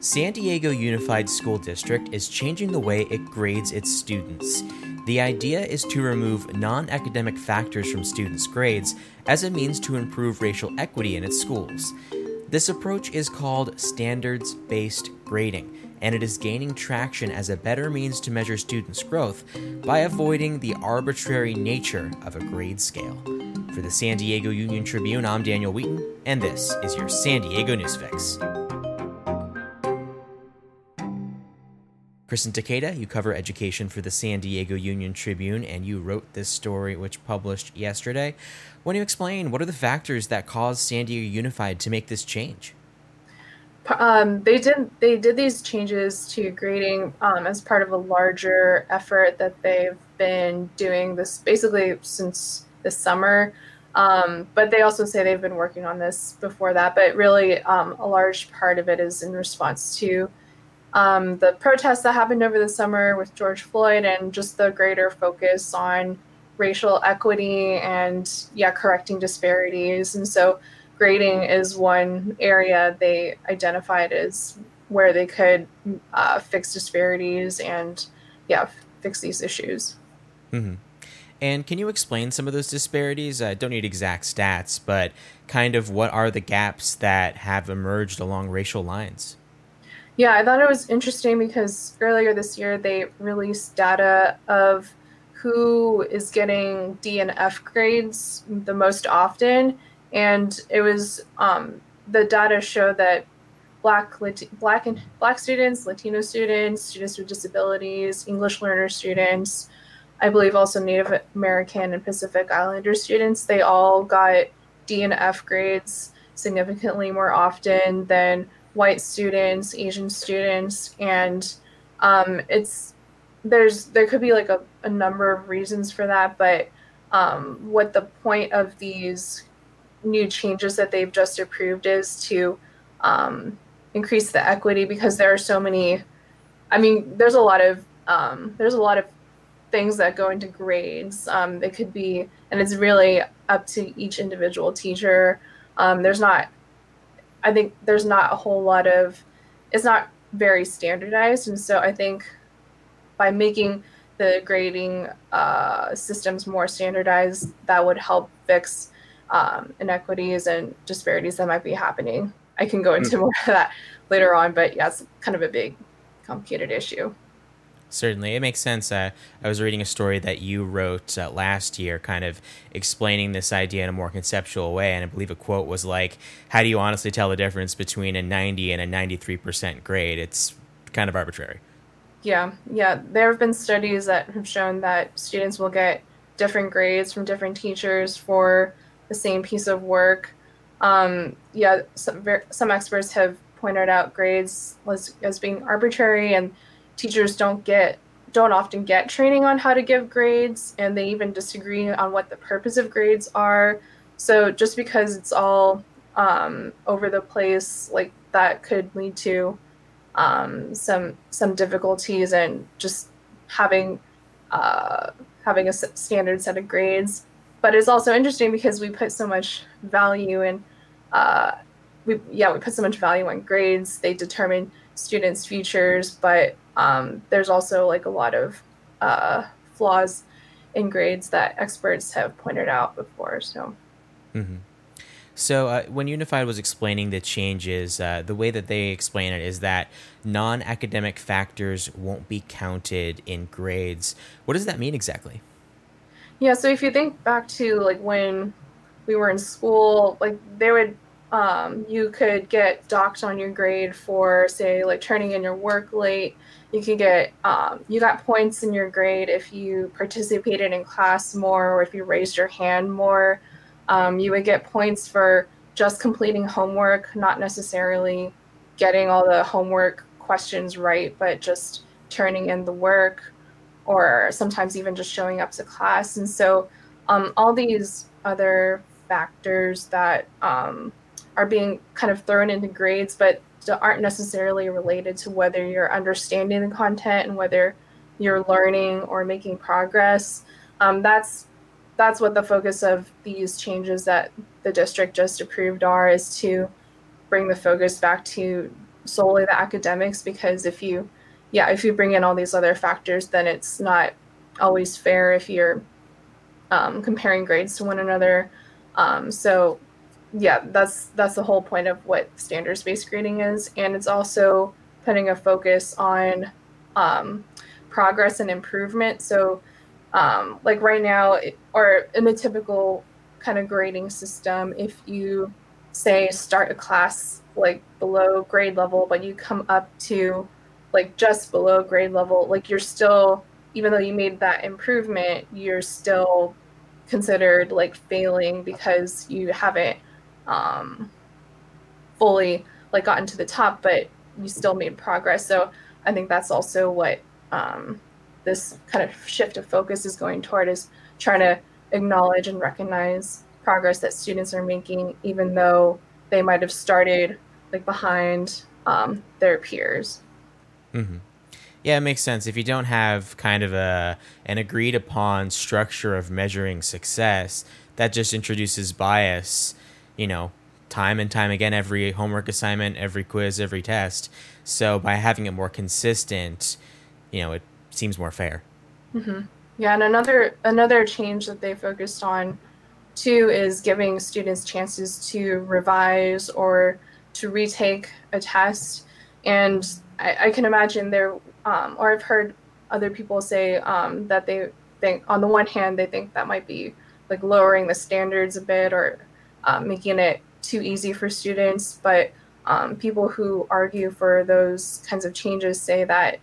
San Diego Unified School District is changing the way it grades its students. The idea is to remove non academic factors from students' grades as a means to improve racial equity in its schools. This approach is called standards based grading, and it is gaining traction as a better means to measure students' growth by avoiding the arbitrary nature of a grade scale. For the San Diego Union Tribune, I'm Daniel Wheaton, and this is your San Diego News Fix. Kristen Taketa, you cover education for the San Diego Union Tribune, and you wrote this story, which published yesterday. When you explain what are the factors that caused San Diego Unified to make this change? Um, they did they did these changes to grading um, as part of a larger effort that they've been doing this basically since the summer. Um, but they also say they've been working on this before that. But really, um, a large part of it is in response to um, the protests that happened over the summer with George Floyd and just the greater focus on racial equity and yeah correcting disparities. And so grading is one area they identified as where they could uh, fix disparities and yeah fix these issues. Mm-hmm. and can you explain some of those disparities? I don't need exact stats but kind of what are the gaps that have emerged along racial lines yeah, I thought it was interesting because earlier this year they released data of who is getting D and F grades the most often, and it was um, the data show that black black and black students, Latino students, students with disabilities, English learner students, I believe also Native American and Pacific Islander students, they all got D and F grades significantly more often than white students, Asian students, and um, it's there's there could be like a, a number of reasons for that, but um, what the point of these new changes that they've just approved is to um, increase the equity because there are so many. I mean, there's a lot of um, there's a lot of things that go into grades. Um, it could be, and it's really up to each individual teacher. Um, there's not I think there's not a whole lot of it's not very standardized, and so I think by making the grading uh, systems more standardized, that would help fix um, inequities and disparities that might be happening. I can go into mm. more of that later on, but yeah, it's kind of a big, complicated issue. Certainly, it makes sense. Uh, I was reading a story that you wrote uh, last year, kind of explaining this idea in a more conceptual way, and I believe a quote was like, "How do you honestly tell the difference between a 90 and a 93 percent grade? It's kind of arbitrary." Yeah, yeah. There have been studies that have shown that students will get different grades from different teachers for the same piece of work. Um, yeah, some some experts have pointed out grades as, as being arbitrary and teachers don't get don't often get training on how to give grades and they even disagree on what the purpose of grades are. So just because it's all um, over the place like that could lead to um, some some difficulties and just having uh, having a standard set of grades. But it's also interesting because we put so much value in uh, we yeah we put so much value on grades they determine students futures but um, there's also like a lot of uh, flaws in grades that experts have pointed out before. So. Mm-hmm. So, uh, when Unified was explaining the changes, uh, the way that they explain it is that non academic factors won't be counted in grades. What does that mean exactly? Yeah, so if you think back to like when we were in school, like they would um, you could get docked on your grade for say like turning in your work late. You could get um, you got points in your grade if you participated in class more or if you raised your hand more. Um, you would get points for just completing homework not necessarily getting all the homework questions right but just turning in the work or sometimes even just showing up to class. And so um, all these other factors that um, are being kind of thrown into grades, but aren't necessarily related to whether you're understanding the content and whether you're learning or making progress. Um, that's that's what the focus of these changes that the district just approved are is to bring the focus back to solely the academics because if you yeah if you bring in all these other factors then it's not always fair if you're um, comparing grades to one another um, so yeah that's that's the whole point of what standards based grading is. And it's also putting a focus on um, progress and improvement. So um, like right now or in a typical kind of grading system if you say start a class like below grade level but you come up to like just below grade level like you're still even though you made that improvement you're still considered like failing because you haven't um, fully like gotten to the top but you still made progress so i think that's also what um, this kind of shift of focus is going toward is trying to acknowledge and recognize progress that students are making even though they might have started like behind um, their peers. Mm-hmm. Yeah, it makes sense. If you don't have kind of a an agreed upon structure of measuring success, that just introduces bias. You know, time and time again, every homework assignment, every quiz, every test. So by having it more consistent, you know, it seems more fair. Mm-hmm. Yeah, and another another change that they focused on too is giving students chances to revise or to retake a test. And I, I can imagine there, um, or I've heard other people say um, that they think, on the one hand, they think that might be like lowering the standards a bit or um, making it too easy for students. But um, people who argue for those kinds of changes say that,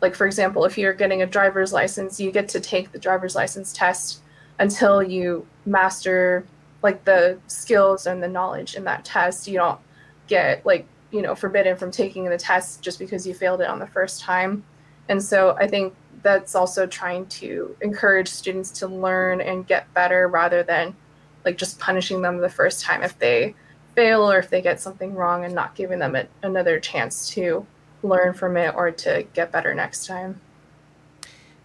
like, for example, if you're getting a driver's license, you get to take the driver's license test until you master like the skills and the knowledge in that test. You don't get like you know forbidden from taking the test just because you failed it on the first time and so i think that's also trying to encourage students to learn and get better rather than like just punishing them the first time if they fail or if they get something wrong and not giving them a, another chance to learn from it or to get better next time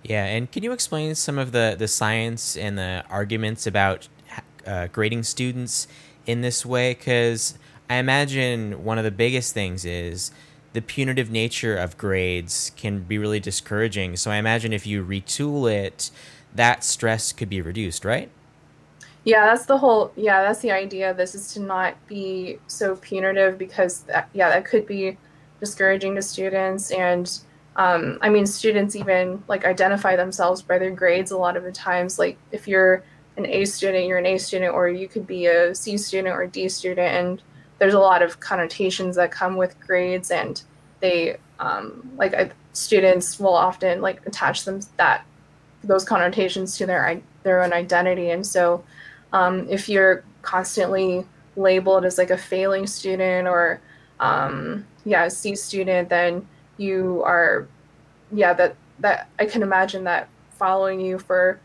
yeah and can you explain some of the the science and the arguments about uh, grading students in this way because I imagine one of the biggest things is the punitive nature of grades can be really discouraging. So I imagine if you retool it, that stress could be reduced, right? Yeah, that's the whole. Yeah, that's the idea. This is to not be so punitive because that, yeah, that could be discouraging to students. And um, I mean, students even like identify themselves by their grades a lot of the times. Like if you're an A student, you're an A student, or you could be a C student or a D student, and there's a lot of connotations that come with grades and they um, like students will often like attach them that those connotations to their their own identity and so um, if you're constantly labeled as like a failing student or um, yeah a C student then you are yeah that that I can imagine that following you for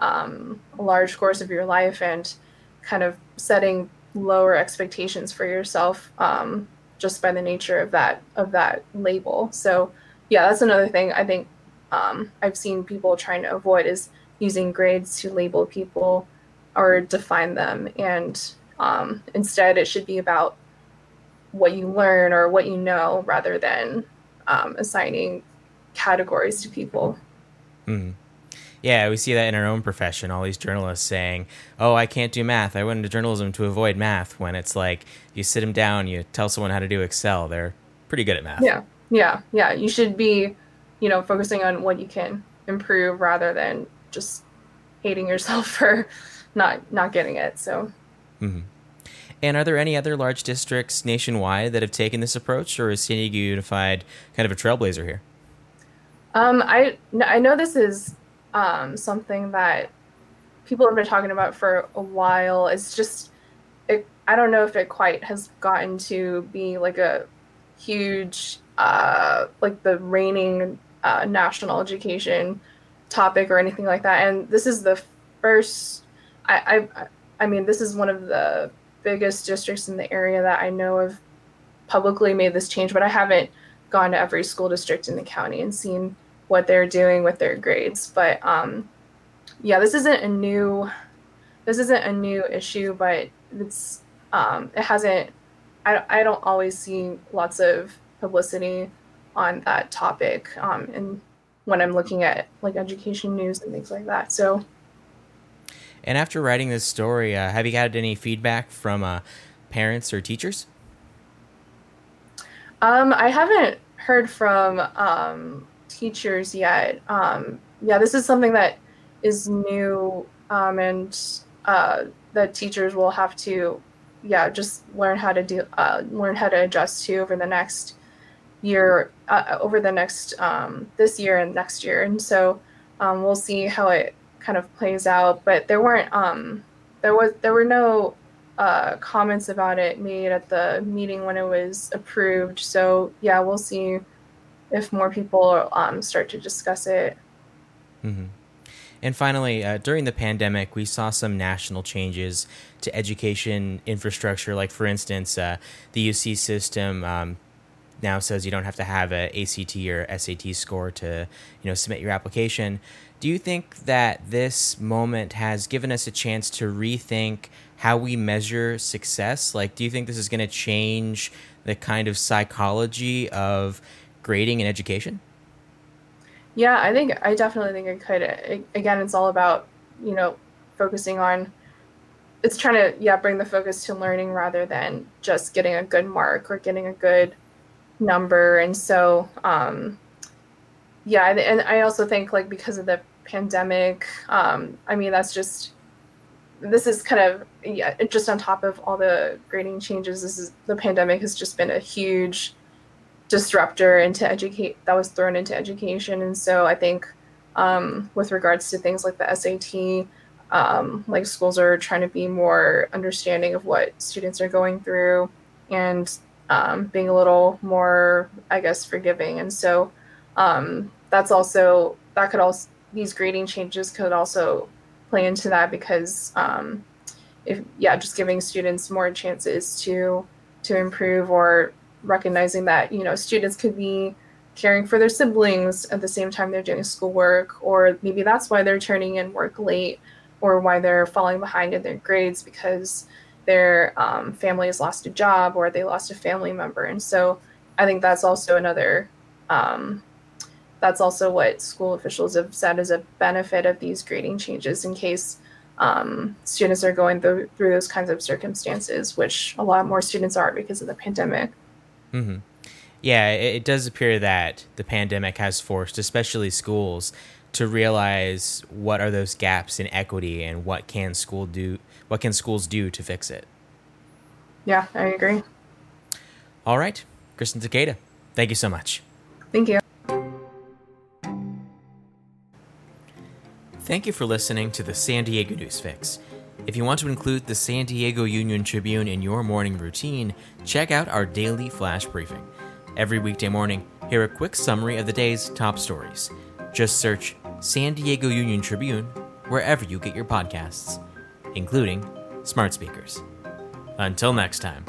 um, a large course of your life and kind of setting lower expectations for yourself um, just by the nature of that of that label. So yeah, that's another thing I think um, I've seen people trying to avoid is using grades to label people or define them, and um, instead it should be about what you learn or what you know rather than um, assigning categories to people. Mm. Yeah, we see that in our own profession. All these journalists saying, "Oh, I can't do math. I went into journalism to avoid math." When it's like you sit them down, you tell someone how to do Excel. They're pretty good at math. Yeah, yeah, yeah. You should be, you know, focusing on what you can improve rather than just hating yourself for not not getting it. So. Mm-hmm. And are there any other large districts nationwide that have taken this approach, or is San Diego Unified kind of a trailblazer here? Um, I I know this is um, something that people have been talking about for a while. It's just, it, I don't know if it quite has gotten to be like a huge, uh, like the reigning uh, national education topic or anything like that. And this is the first, I, I, I mean, this is one of the biggest districts in the area that I know of publicly made this change, but I haven't gone to every school district in the county and seen what they're doing with their grades. But um, yeah, this isn't a new this isn't a new issue, but it's um, it hasn't. I I don't always see lots of publicity on that topic um, and when I'm looking at like education news and things like that. So. And after writing this story, uh, have you had any feedback from uh, parents or teachers? Um, I haven't heard from um, teachers yet. Um, yeah, this is something that is new, um, and uh, that teachers will have to, yeah, just learn how to do, uh, learn how to adjust to over the next year, uh, over the next um, this year and next year. And so um, we'll see how it kind of plays out. But there weren't, um, there was, there were no uh, comments about it made at the meeting when it was approved. So yeah, we'll see if more people um, start to discuss it. Mm-hmm. And finally, uh, during the pandemic, we saw some national changes to education infrastructure. Like, for instance, uh, the UC system um, now says you don't have to have a ACT or SAT score to, you know, submit your application. Do you think that this moment has given us a chance to rethink how we measure success? Like, do you think this is going to change the kind of psychology of grading and education? Yeah, I think I definitely think it could. Again, it's all about you know focusing on. It's trying to yeah bring the focus to learning rather than just getting a good mark or getting a good number. And so, um, yeah, and I also think like because of the pandemic, um, I mean that's just this is kind of yeah just on top of all the grading changes. This is the pandemic has just been a huge disruptor into educate that was thrown into education and so i think um, with regards to things like the sat um, like schools are trying to be more understanding of what students are going through and um, being a little more i guess forgiving. And so um, that's also that could also these grading changes could also play into that because um, if yeah just giving students more chances to to improve or recognizing that you know students could be caring for their siblings at the same time they're doing schoolwork or maybe that's why they're turning in work late or why they're falling behind in their grades because their um, family has lost a job or they lost a family member and so i think that's also another um, that's also what school officials have said is a benefit of these grading changes in case um, students are going through, through those kinds of circumstances which a lot more students are because of the pandemic Mm-hmm. Yeah, it, it does appear that the pandemic has forced, especially schools, to realize what are those gaps in equity and what can school do what can schools do to fix it. Yeah, I agree. All right. Kristen Taketa, thank you so much. Thank you. Thank you for listening to the San Diego News Fix. If you want to include the San Diego Union Tribune in your morning routine, check out our daily flash briefing. Every weekday morning, hear a quick summary of the day's top stories. Just search San Diego Union Tribune wherever you get your podcasts, including smart speakers. Until next time.